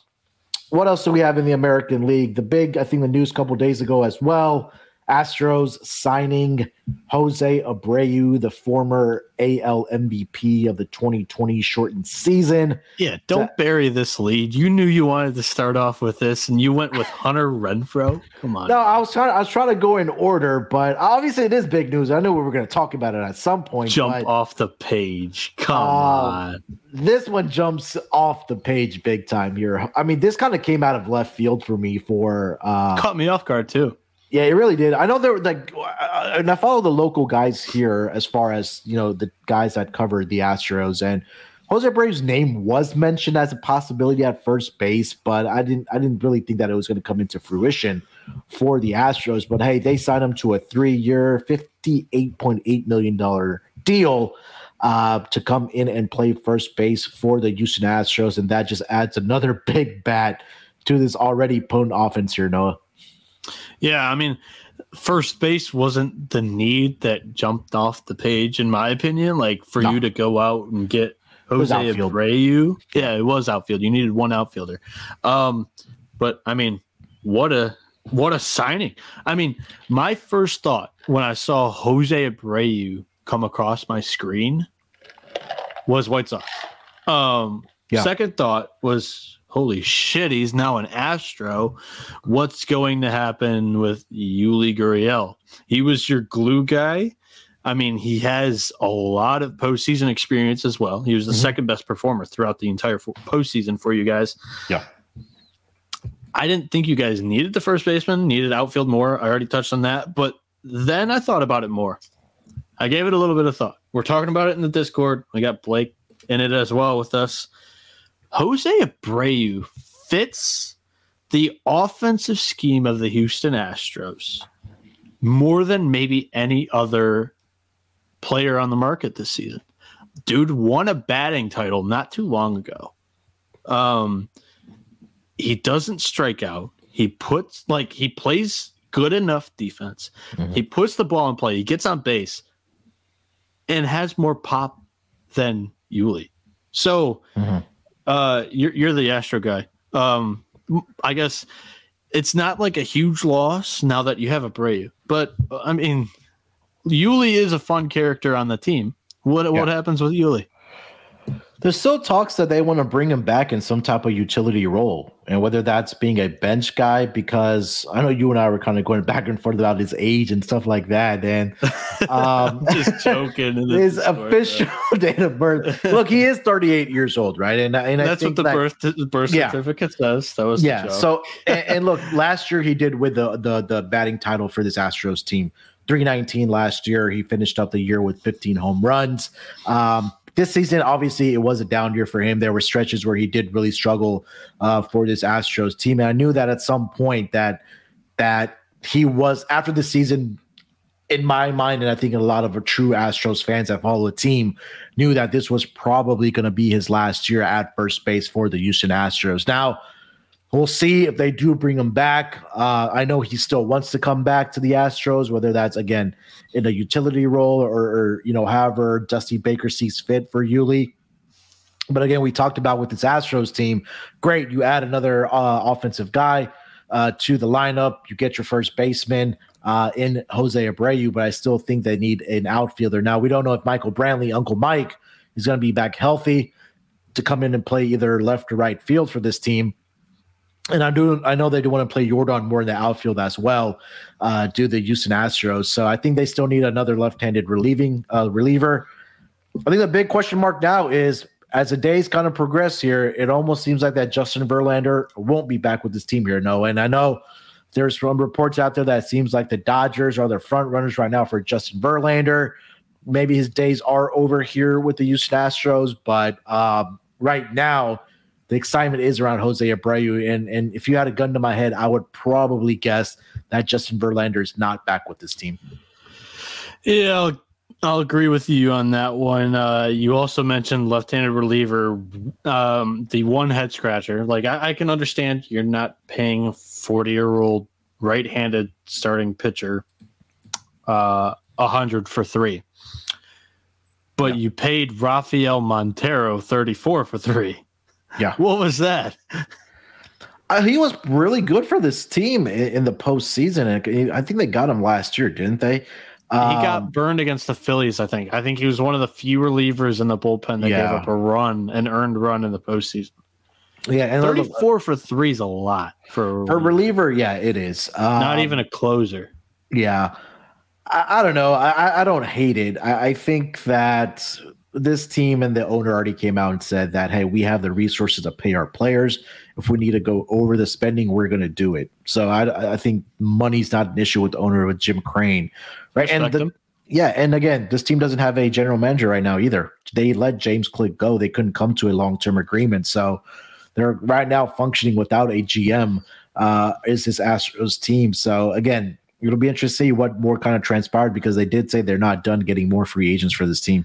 what else do we have in the American League? The big, I think, the news a couple days ago as well. Astros signing Jose Abreu, the former AL MVP of the 2020 shortened season. Yeah, don't to, bury this lead. You knew you wanted to start off with this, and you went with Hunter Renfroe. Come on. No, I was trying. I was trying to go in order, but obviously it is big news. I knew we were going to talk about it at some point. Jump but, off the page. Come uh, on. This one jumps off the page big time here. I mean, this kind of came out of left field for me. For uh, caught me off guard too. Yeah, it really did. I know there were like, and I follow the local guys here as far as you know the guys that covered the Astros, and Jose Abreu's name was mentioned as a possibility at first base, but I didn't, I didn't really think that it was going to come into fruition for the Astros. But hey, they signed him to a three-year, fifty-eight point eight million dollar deal uh, to come in and play first base for the Houston Astros, and that just adds another big bat to this already potent offense here, Noah. Yeah, I mean, first base wasn't the need that jumped off the page, in my opinion. Like for no. you to go out and get Jose Abreu. Yeah, it was outfield. You needed one outfielder. Um, but I mean, what a what a signing. I mean, my first thought when I saw Jose Abreu come across my screen was White Sox. Um, yeah. Second thought was, holy shit, he's now an Astro. What's going to happen with Yuli Gurriel? He was your glue guy. I mean, he has a lot of postseason experience as well. He was the mm-hmm. second best performer throughout the entire postseason for you guys. Yeah. I didn't think you guys needed the first baseman, needed outfield more. I already touched on that. But then I thought about it more. I gave it a little bit of thought. We're talking about it in the Discord. We got Blake in it as well with us. Jose Abreu fits the offensive scheme of the Houston Astros more than maybe any other player on the market this season. Dude won a batting title not too long ago. Um, he doesn't strike out. He puts like he plays good enough defense. Mm-hmm. He puts the ball in play. He gets on base and has more pop than Yuli. So, mm-hmm. Uh, you're you're the Astro guy. Um, I guess it's not like a huge loss now that you have a Abreu, but I mean, Yuli is a fun character on the team. What yeah. what happens with Yuli? There's still talks that they want to bring him back in some type of utility role, and whether that's being a bench guy, because I know you and I were kind of going back and forth about his age and stuff like that. And um, just joking. his official date of birth. Look, he is 38 years old, right? And and that's what the that, birth birth yeah. certificate says. That was yeah. So and, and look, last year he did with the the the batting title for this Astros team. 319 last year. He finished up the year with 15 home runs. Um, this season, obviously, it was a down year for him. There were stretches where he did really struggle uh, for this Astros team, and I knew that at some point that that he was after the season. In my mind, and I think a lot of true Astros fans that follow the team knew that this was probably going to be his last year at first base for the Houston Astros. Now, We'll see if they do bring him back. Uh, I know he still wants to come back to the Astros, whether that's again in a utility role or, or you know, however Dusty Baker sees fit for Yuli. But again, we talked about with this Astros team. Great, you add another uh, offensive guy uh, to the lineup. You get your first baseman uh, in Jose Abreu, but I still think they need an outfielder. Now we don't know if Michael Brantley, Uncle Mike, is going to be back healthy to come in and play either left or right field for this team and I do I know they do want to play Yordan more in the outfield as well, uh, do the Houston Astros. So I think they still need another left-handed relieving uh, reliever. I think the big question mark now is as the days kind of progress here, it almost seems like that Justin Verlander won't be back with this team here. No, and I know there's some reports out there that seems like the Dodgers are the front runners right now for Justin Verlander. Maybe his days are over here with the Houston Astros, but um, right now the excitement is around Jose Abreu. And and if you had a gun to my head, I would probably guess that Justin Verlander is not back with this team. Yeah, I'll, I'll agree with you on that one. Uh, you also mentioned left-handed reliever, um, the one head scratcher. Like I, I can understand you're not paying forty-year-old right-handed starting pitcher uh, a uh, hundred for three, but yeah. you paid Rafael Montero thirty-four for three. Yeah. What was that? Uh, he was really good for this team in, in the postseason. I think they got him last year, didn't they? Um, he got um, burned against the Phillies. I think. I think he was one of the few relievers in the bullpen that yeah. gave up a run, an earned run in the postseason. Yeah, and thirty-four for three is a lot for a for reliever. Yeah, it is. Um, Not even a closer. Yeah, I, I don't know. I, I don't hate it. I, I think that this team and the owner already came out and said that hey we have the resources to pay our players. If we need to go over the spending we're going to do it. So I, I think money's not an issue with the owner with jim crane. Right Respect and the, yeah and again this team doesn't have a general manager right now either. They let james click go. They couldn't come to a long-term agreement. So they're right now functioning without a gm uh is this astros team. So again it'll be interesting to see what more kind of transpired because they did say they're not done getting more free agents for this team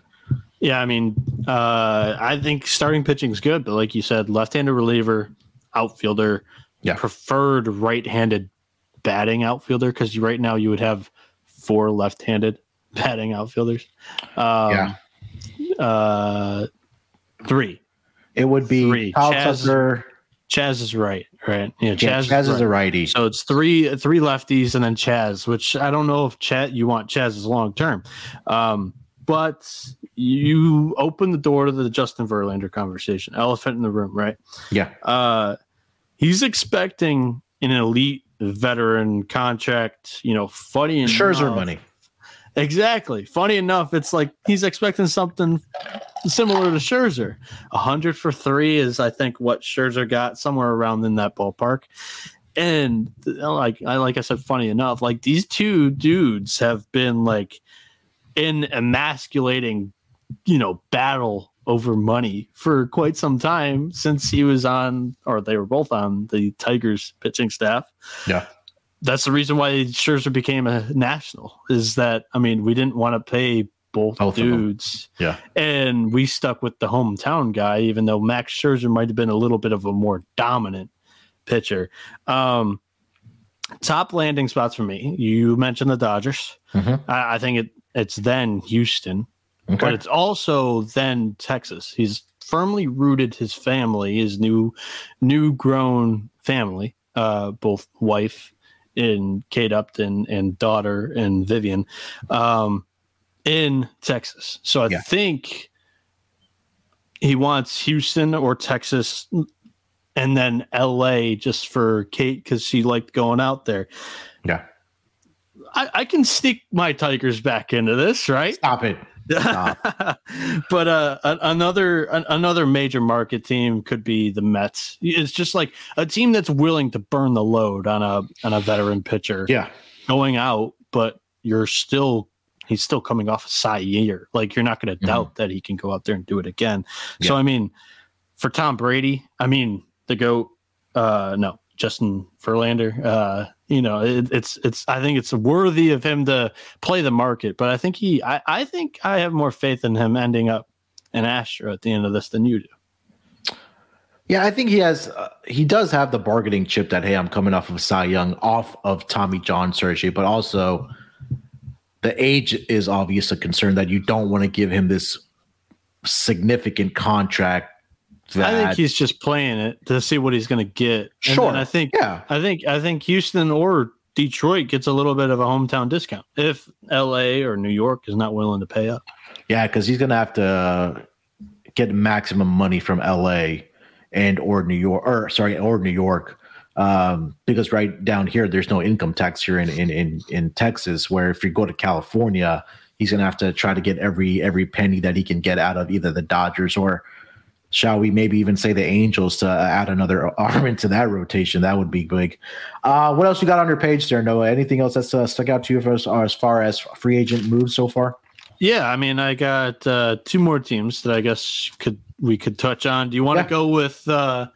yeah, I mean, uh, I think starting pitching is good, but like you said, left-handed reliever, outfielder, yeah. preferred right-handed batting outfielder because right now you would have four left-handed batting outfielders. Um, yeah. Uh, Three. It would be Three. Kyle Chas, Tucker. Chas is right, right? Yeah, Chas, yeah, Chas is, is right. a righty. So it's three three lefties and then Chas, which I don't know if Chas you want Chas Chas's long term. Um, but you open the door to the Justin Verlander conversation. Elephant in the room, right? Yeah. Uh, he's expecting an elite veteran contract. You know, funny and Scherzer money. Exactly. Funny enough, it's like he's expecting something similar to Scherzer. A hundred for three is, I think, what Scherzer got somewhere around in that ballpark. And like I like I said, funny enough, like these two dudes have been like in emasculating, you know, battle over money for quite some time since he was on, or they were both on the Tigers pitching staff. Yeah. That's the reason why Scherzer became a national. Is that I mean we didn't want to pay both, both dudes. Yeah. And we stuck with the hometown guy, even though Max Scherzer might have been a little bit of a more dominant pitcher. Um, top landing spots for me. You mentioned the Dodgers. Mm-hmm. I, I, think it it's then Houston, okay. but it's also then Texas. He's firmly rooted his family, his new new grown family, uh, both wife in Kate Upton and daughter and Vivian, um, in Texas. So I yeah. think he wants Houston or Texas and then LA just for Kate because she liked going out there. Yeah. I, I can sneak my Tigers back into this, right? Stop it. Stop. but uh, another another major market team could be the Mets. It's just like a team that's willing to burn the load on a on a veteran pitcher. Yeah, going out, but you're still he's still coming off a Cy year. Like you're not going to mm-hmm. doubt that he can go out there and do it again. Yeah. So I mean, for Tom Brady, I mean the goat. Uh, no, Justin Verlander. Uh, you know, it, it's it's. I think it's worthy of him to play the market, but I think he. I, I think I have more faith in him ending up an Astro at the end of this than you do. Yeah, I think he has. Uh, he does have the bargaining chip that hey, I'm coming off of Cy Young, off of Tommy John surgery, but also the age is obvious a concern that you don't want to give him this significant contract that, I think he's just playing it to see what he's going to get. And sure. I think yeah. I think I think Houston or Detroit gets a little bit of a hometown discount if LA or New York is not willing to pay up. Yeah, because he's going to have to get maximum money from LA and or New York or sorry or New York um, because right down here there's no income tax here in in in, in Texas. Where if you go to California, he's going to have to try to get every every penny that he can get out of either the Dodgers or shall we maybe even say the Angels to add another arm into that rotation? That would be big. Uh, what else you got on your page there, Noah? Anything else that's uh, stuck out to you for as, as far as free agent moves so far? Yeah, I mean, I got uh, two more teams that I guess could we could touch on. Do you want to yeah. go with uh,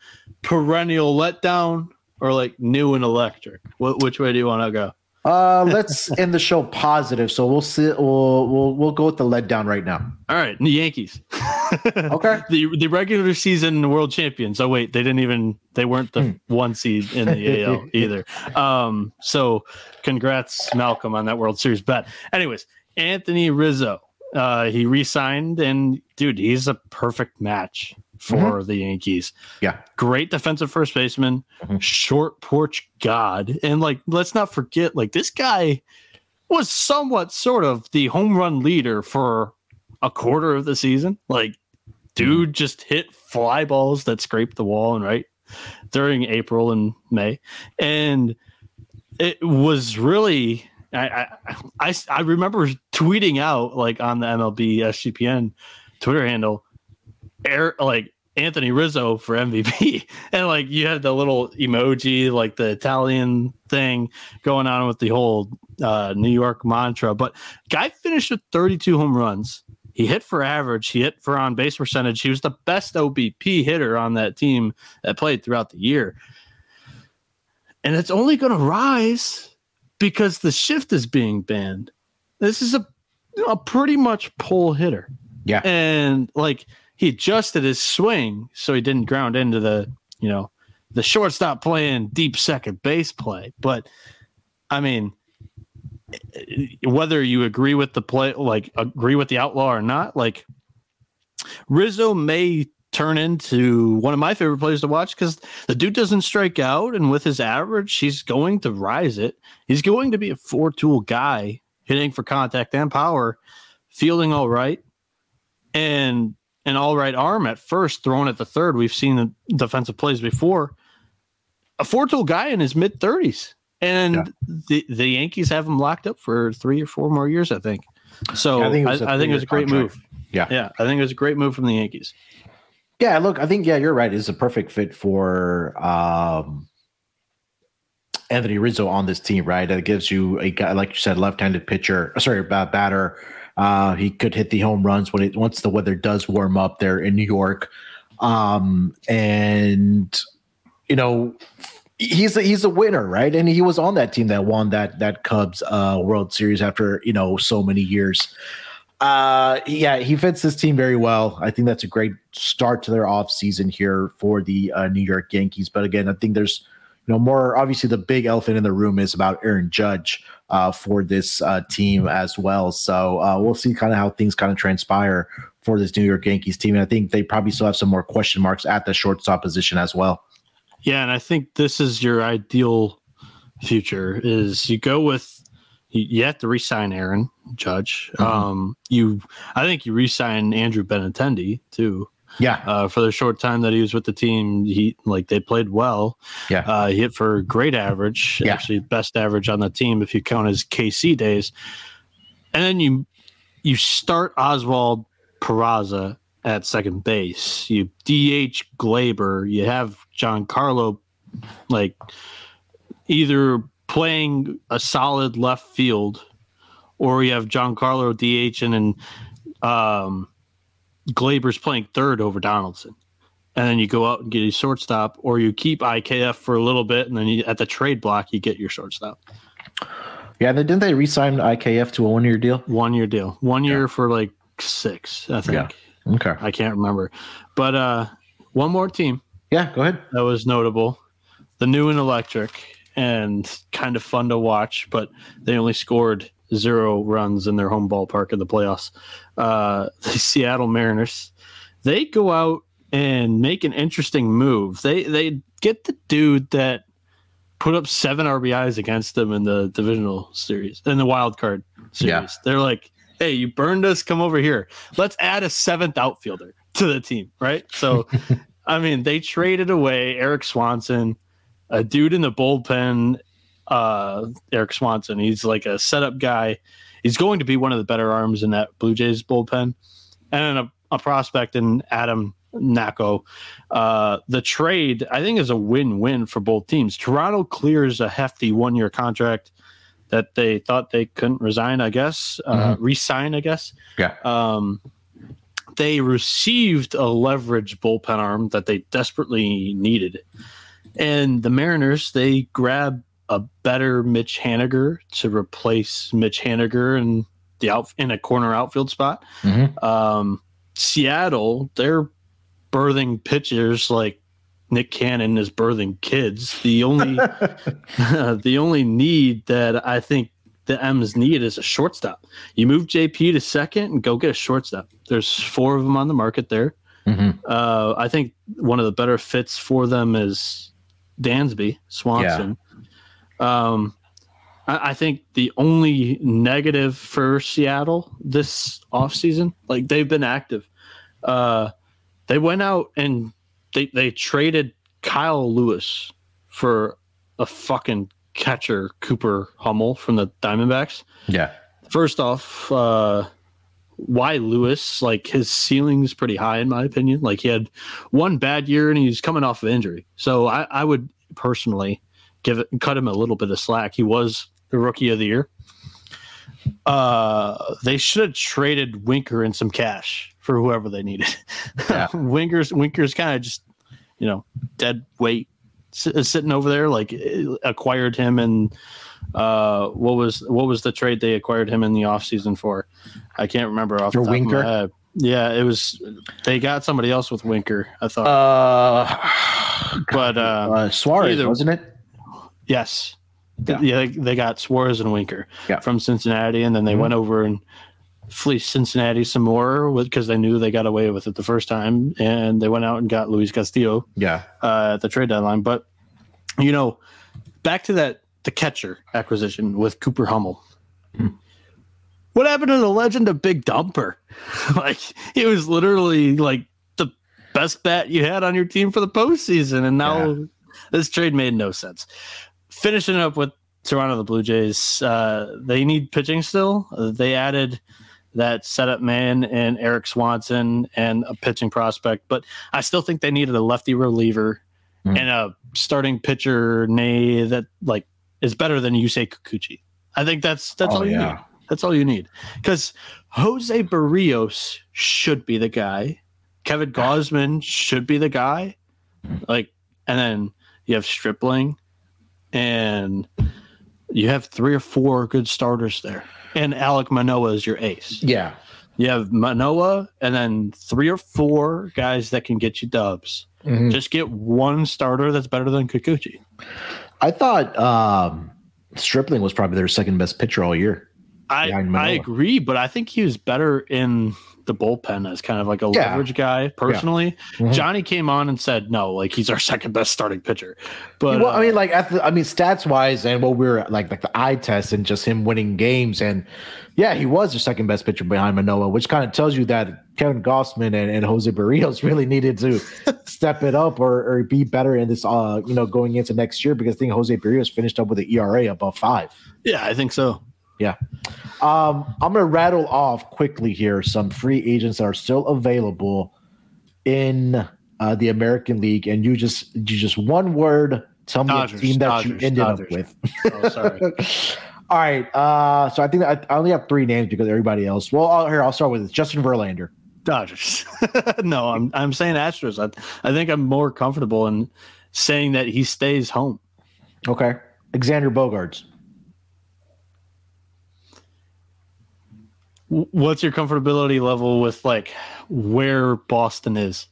perennial letdown or like new and electric? What, which way do you want to go? Uh, let's end the show positive. So we'll see. We'll we'll we'll go with the letdown right now. All right, the Yankees. okay. The the regular season world champions. Oh wait, they didn't even. They weren't the hmm. one seed in the AL either. Um. So, congrats, Malcolm, on that World Series bet. Anyways, Anthony Rizzo. Uh, he re-signed, and dude, he's a perfect match for mm-hmm. the Yankees. Yeah. Great defensive first baseman, mm-hmm. short porch god. And like let's not forget like this guy was somewhat sort of the home run leader for a quarter of the season. Like dude mm-hmm. just hit fly balls that scraped the wall and right during April and May. And it was really I, I I I remember tweeting out like on the MLB SGPN Twitter handle air like Anthony Rizzo for MVP. And like you had the little emoji, like the Italian thing going on with the whole uh, New York mantra. But guy finished with 32 home runs. He hit for average. He hit for on base percentage. He was the best OBP hitter on that team that played throughout the year. And it's only going to rise because the shift is being banned. This is a, a pretty much pull hitter. Yeah. And like he adjusted his swing so he didn't ground into the you know the shortstop playing deep second base play. But I mean, whether you agree with the play, like agree with the outlaw or not, like Rizzo may turn into one of my favorite players to watch because the dude doesn't strike out, and with his average, he's going to rise it. He's going to be a four tool guy, hitting for contact and power, fielding all right, and an all right arm at first, thrown at the third. We've seen the defensive plays before. A four tool guy in his mid thirties, and yeah. the the Yankees have him locked up for three or four more years, I think. So I think it was a, I, I think it was a great contract. move. Yeah, yeah, I think it was a great move from the Yankees. Yeah, look, I think yeah, you're right. It's a perfect fit for um, Anthony Rizzo on this team, right? That gives you a guy, like you said, left-handed pitcher. Sorry, batter. Uh, he could hit the home runs when it once the weather does warm up there in New York. Um, and you know, he's a, he's a winner, right? And he was on that team that won that that Cubs uh, World Series after you know so many years. Uh, yeah, he fits this team very well. I think that's a great start to their off season here for the uh, New York Yankees. But again, I think there's you know more obviously the big elephant in the room is about Aaron Judge uh, for this uh, team as well. So uh, we'll see kind of how things kind of transpire for this New York Yankees team. And I think they probably still have some more question marks at the shortstop position as well. Yeah, and I think this is your ideal future is you go with you have to resign Aaron Judge. Mm-hmm. Um, you, I think you resign Andrew Benintendi too. Yeah. Uh, for the short time that he was with the team, he like they played well. Yeah. Uh, he hit for great average, yeah. actually best average on the team if you count his KC days. And then you you start Oswald Peraza at second base. You DH Gleyber. You have Giancarlo like either playing a solid left field, or you have Giancarlo DH and then um, Gleyber's playing third over Donaldson. And then you go out and get a shortstop, or you keep IKF for a little bit, and then you, at the trade block, you get your shortstop. Yeah, then didn't they re-sign IKF to a one-year deal? One year deal, one year yeah. for like six, I think. Yeah. Okay. I can't remember, but uh, one more team. Yeah, go ahead. That was notable. The new and electric and kind of fun to watch, but they only scored zero runs in their home ballpark in the playoffs. Uh, the Seattle Mariners, they go out and make an interesting move. They they get the dude that put up seven RBIs against them in the divisional series in the wild card series. Yeah. They're like, hey, you burned us, come over here. Let's add a seventh outfielder to the team, right? So I mean, they traded away Erik Swanson a dude in the bullpen, uh, Erik Swanson. He's like a setup guy. He's going to be one of the better arms in that Blue Jays bullpen, and a, a prospect in Adam Macko. Uh, the trade, I think, is a win-win for both teams. Toronto clears a hefty one-year contract that they thought they couldn't resign. I guess uh, mm-hmm. resign. I guess. Yeah. Um, they received a leverage bullpen arm that they desperately needed. And the Mariners, they grab a better Mitch Haniger to replace Mitch Haniger in the out in a corner outfield spot. Mm-hmm. Um, Seattle, they're birthing pitchers like Nick Cannon is birthing kids. The only the only need that I think the M's need is a shortstop. You move JP to second and go get a shortstop. There's four of them on the market there. Mm-hmm. Uh, I think one of the better fits for them is Dansby Swanson. Yeah. Um, I, I, think the only negative for Seattle this offseason, like they've been active. Uh, they went out and they they traded Kyle Lewis for a fucking catcher, Cooper Hummel from the Diamondbacks. Yeah. First off, uh, why Lewis, like his ceiling's pretty high in my opinion. Like he had one bad year and he's coming off of injury. So I, I would personally give it cut him a little bit of slack. He was the rookie of the year. Uh, they should have traded Winker and some cash for whoever they needed. Yeah. Winker's Winker's kind of just you know dead weight sitting over there. Like acquired him and uh, what was what was the trade they acquired him in the offseason for? I can't remember off for the Winker. Of my head. yeah, it was. They got somebody else with Winker. I thought. Uh, but uh, uh, Suarez either, wasn't it? Yes. Yeah, yeah they, they, got Suarez and Winker yeah. from Cincinnati, and then they mm-hmm. went over and fleeced Cincinnati some more because they knew they got away with it the first time, and they went out and got Luis Castillo. Yeah, uh, at the trade deadline. But you know, back to that the catcher acquisition with Cooper Hummel. Hmm. What happened to the legend of Big Dumper? like it was literally like the best bat you had on your team for the postseason, and now yeah. this trade made no sense. Finishing up with Toronto the Blue Jays, uh, they need pitching still. They added that setup man and Erik Swanson and a pitching prospect, but I still think they needed a lefty reliever mm. and a starting pitcher, nay, that like is better than Yusei Kikuchi. I think that's that's oh, all you yeah. need. That's all you need. Because Jose Berrios should be the guy. Kevin Gausman should be the guy. Like, and then you have Stripling, and you have three or four good starters there. And Alek Manoah is your ace. Yeah. You have Manoa and then three or four guys that can get you dubs. Mm-hmm. Just get one starter that's better than Kikuchi. I thought um, Stripling was probably their second best pitcher all year. I I agree, but I think he was better in the bullpen as kind of like a yeah. leverage guy personally. Yeah. Mm-hmm. Johnny came on and said no, like he's our second best starting pitcher. But well, uh, I mean, like the, I mean, stats wise, and what we are like like the eye test and just him winning games, and yeah, he was the second best pitcher behind Manoah, which kind of tells you that Kevin Gausman and, and Jose Berrios really needed to step it up or, or be better in this, uh, you know, going into next year because I think Jose Berrios finished up with an ERA above five. Yeah, I think so. Yeah. Um, I'm going to rattle off quickly here some free agents that are still available in uh, the American League, and you just you just one word tell me Dodgers, a team that Dodgers, you ended Dodgers. up with. oh, sorry. All right. Uh, so I think I, I, only have three names because everybody else. Well, I'll, here I'll start with Justin Verlander. Dodgers. no, I'm I'm saying Astros. I I think I'm more comfortable in saying that he stays home. Okay. Xander Bogaerts. What's your comfortability level with like where Boston is?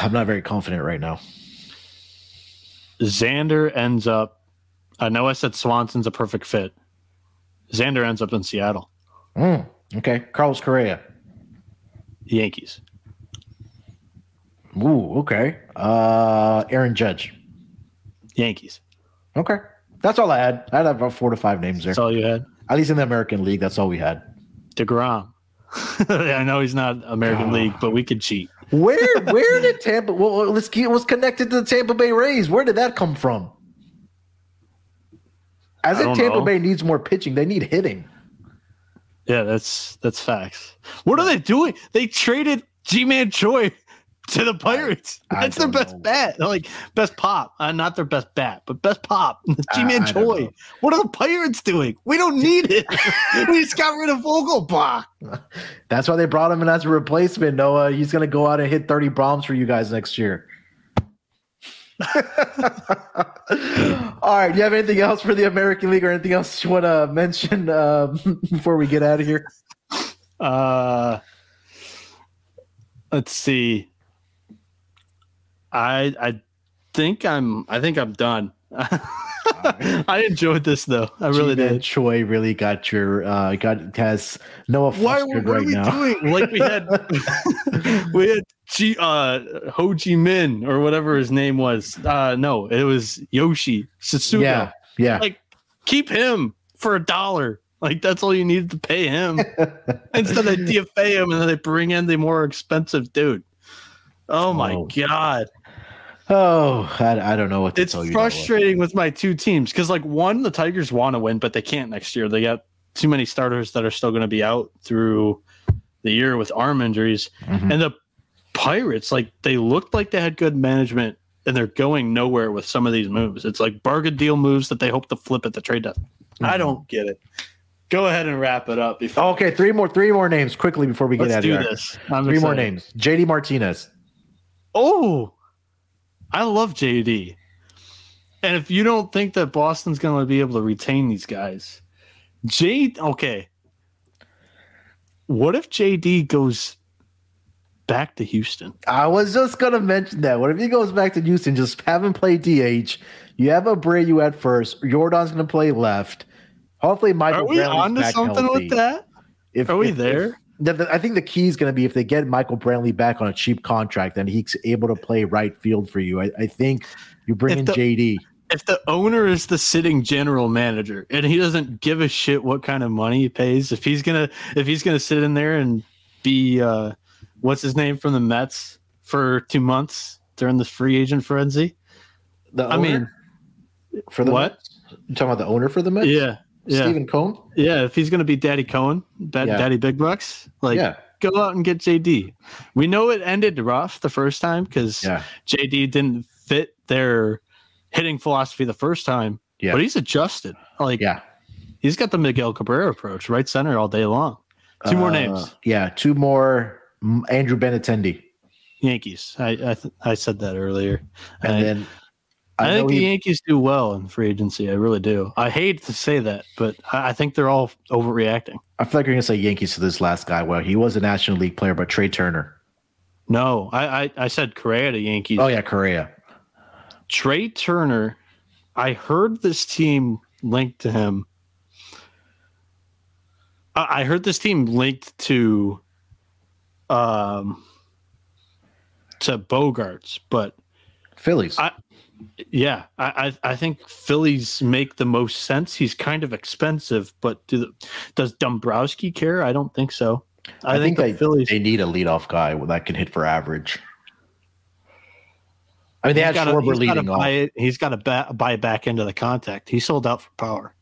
I'm not very confident right now. Xander ends up. I know I said Swanson's a perfect fit. Xander ends up in Seattle. Mm, okay, Carlos Correa. Yankees. Ooh, okay. Uh, Aaron Judge. Yankees. Okay, that's all I had. I had about four to five names there. That's all you had. At least in the American League, that's all we had. Degrom. I know he's not American League, but we could cheat. Where where did Tampa? Well, let's keep was connected to the Tampa Bay Rays. Where did that come from? As if Tampa know. Bay needs more pitching, they need hitting. Yeah, that's that's facts. What are they doing? They traded Ji-Man Choi to the Pirates. I, I That's their best know. bat. like best pop. Uh, not their best bat, but best pop. Ji-Man Choi. What are the Pirates doing? We don't need it. we just got rid of Vogelbach. That's why they brought him in as a replacement. Noah, he's going to go out and hit 30 bombs for you guys next year. All right. Do you have anything else for the American League or anything else you want to mention uh, before we get out of here? Uh, let's see. I I think I'm I think I'm done. I enjoyed this though. I really G-Man did. Choi really got your uh got has Noah Why, what right are we now. doing? Like we had we had G uh Ho Chi Minh or whatever his name was. Uh no, it was Yoshi Tsutsugo. Yeah, yeah. Like keep him for a dollar. Like that's all you needed to pay him. Instead they DFA him and then they bring in the more expensive dude. Oh my oh. god. Oh, I, I don't know what to it's tell you. It's frustrating with my two teams because, like, one, the Tigers want to win, but they can't next year. They got too many starters that are still going to be out through the year with arm injuries. Mm-hmm. And the Pirates, like, they looked like they had good management and they're going nowhere with some of these moves. It's like bargain deal moves that they hope to flip at the trade deadline. Mm-hmm. I don't get it. Go ahead and wrap it up. Before okay, three more, three more names quickly before we get out of here. This. I'm three excited. more names. JD Martinez. Oh, I love JD. And if you don't think that Boston's going to be able to retain these guys, J okay. What if JD goes back to Houston? I was just going to mention that. What if he goes back to Houston? Just have him play DH. You have a Abreu at first. Jordan's going to play left. Hopefully, Michael. Are we on to something healthy. with that? If are we if, there? If, I think the key is going to be if they get Michael Brantley back on a cheap contract, and he's able to play right field for you. I, I think you bring if in the, JD. If the owner is the sitting general manager and he doesn't give a shit what kind of money he pays, if he's gonna if he's gonna sit in there and be uh, what's his name from the Mets for two months during the free agent frenzy, the owner? I mean, for the what? Mets? You talking about the owner for the Mets? Yeah, yeah. Steven Cohen. Yeah, if he's going to be Daddy Cohen, yeah. Daddy Big Bucks, like yeah. go out and get JD. We know it ended rough the first time because yeah. JD didn't fit their hitting philosophy the first time. Yeah, but he's adjusted. Like, yeah, he's got the Miguel Cabrera approach, right center all day long. Two uh, more names. Yeah, two more. Andrew Benintendi. Yankees. I I, th- I said that earlier. And I, then I, I think the he, Yankees do well in free agency. I really do. I hate to say that, but I, I think they're all overreacting. I feel like you're gonna say Yankees to this last guy. Well, he was a National League player, but Trea Turner. No, I I, I said Correa to Yankees. Oh yeah, Correa. Trea Turner. I heard this team linked to him. I heard this team linked to um to Bogaerts, but Phillies. I, yeah, I, I think Phillies make the most sense. He's kind of expensive, but do the, does Dombrowski care? I don't think so. I, I think, think the Phillies they need a leadoff guy that can hit for average. I mean, they he's had gotta, Schwarber leading off. He's got to ba- buy back into the contact. He sold out for power.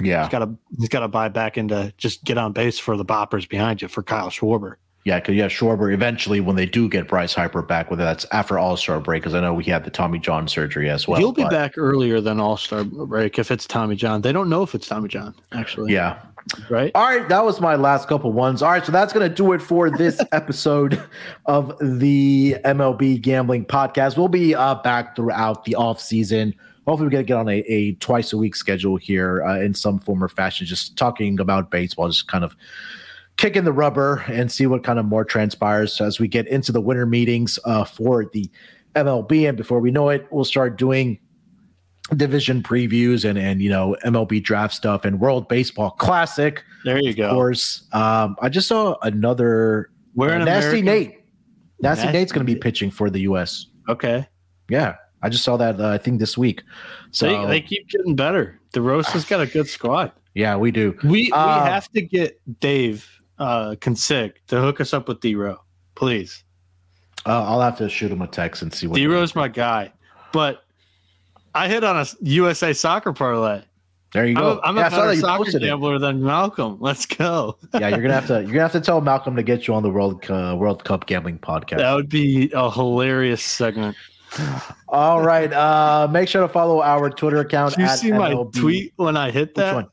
Yeah, he's got to he's got to buy back into just get on base for the boppers behind you for Kyle Schwarber. Yeah, because yeah, Schwarber eventually when they do get Bryce Harper back, whether that's after All Star break, because I know we had the Tommy John surgery as well. He'll be but. back earlier than All Star break if it's Tommy John. They don't know if it's Tommy John actually. Yeah. Right. All right, that was my last couple ones. All right, so that's gonna do it for this episode of the MLB Gambling Podcast. We'll be uh, back throughout the off season. Hopefully, we're gonna get on a, a twice a week schedule here uh, in some form or fashion, just talking about baseball, just kind of kick in the rubber and see what kind of more transpires as we get into the winter meetings uh, for the MLB. And before we know it, we'll start doing division previews and and you know MLB draft stuff and World Baseball Classic. There you go. Of course, um, I just saw another. Where uh, Nasty American? Nate. Nasty, Nasty Nate's going to be pitching for the U.S. Okay. Yeah, I just saw that. Uh, I think this week. So they, they keep getting better. The Roast has got a good squad. Yeah, we do. We uh, we have to get Dave uh, Consig to hook us up with D Row, please. Uh, I'll have to shoot him a text and see what. D Row's my guy, but I hit on a USA soccer parlay. There you go. I'm a, I'm yeah, a better soccer gambler it. than Malcolm. Let's go. yeah, you're gonna have to you're gonna have to tell Malcolm to get you on the World uh, World Cup gambling podcast. That would be a hilarious segment. All right. Uh, make sure to follow our Twitter account. Did you see MLB. my tweet when I hit that?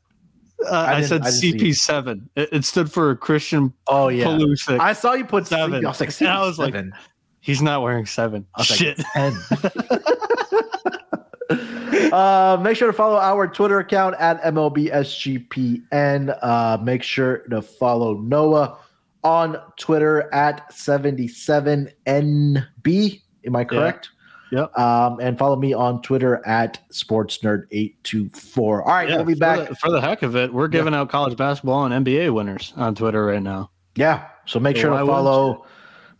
Uh, I, I, said I CP7. It, it, stood for Christian. Oh yeah, Pulisic. I saw you put seven. I was like, I was like, he's not wearing seven. Shit. Like, uh, make sure to follow our Twitter account at MLBSGPN. Uh, make sure to follow Noah on Twitter at 77NB. Am I correct? Yep. Um, and follow me on Twitter at SportsNerd824. All right, yeah, we'll be back. For the, for the, heck of it, we're giving yeah. out college basketball and NBA winners on Twitter right now. Yeah. So make sure to follow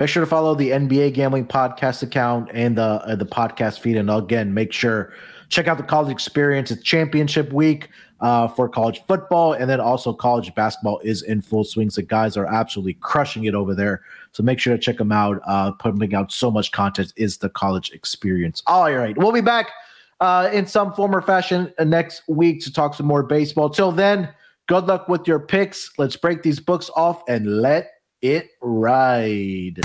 make sure to follow the NBA gambling podcast account and the uh, the podcast feed. And again, make sure check out the college experience. It's championship week uh, for college football, and then also college basketball is in full swing. So guys are absolutely crushing it over there. So make sure to check them out. Uh, putting out so much content is the college experience. All right, we'll be back uh, in some form or fashion next week to talk some more baseball. Till then, good luck with your picks. Let's break these books off and let it ride.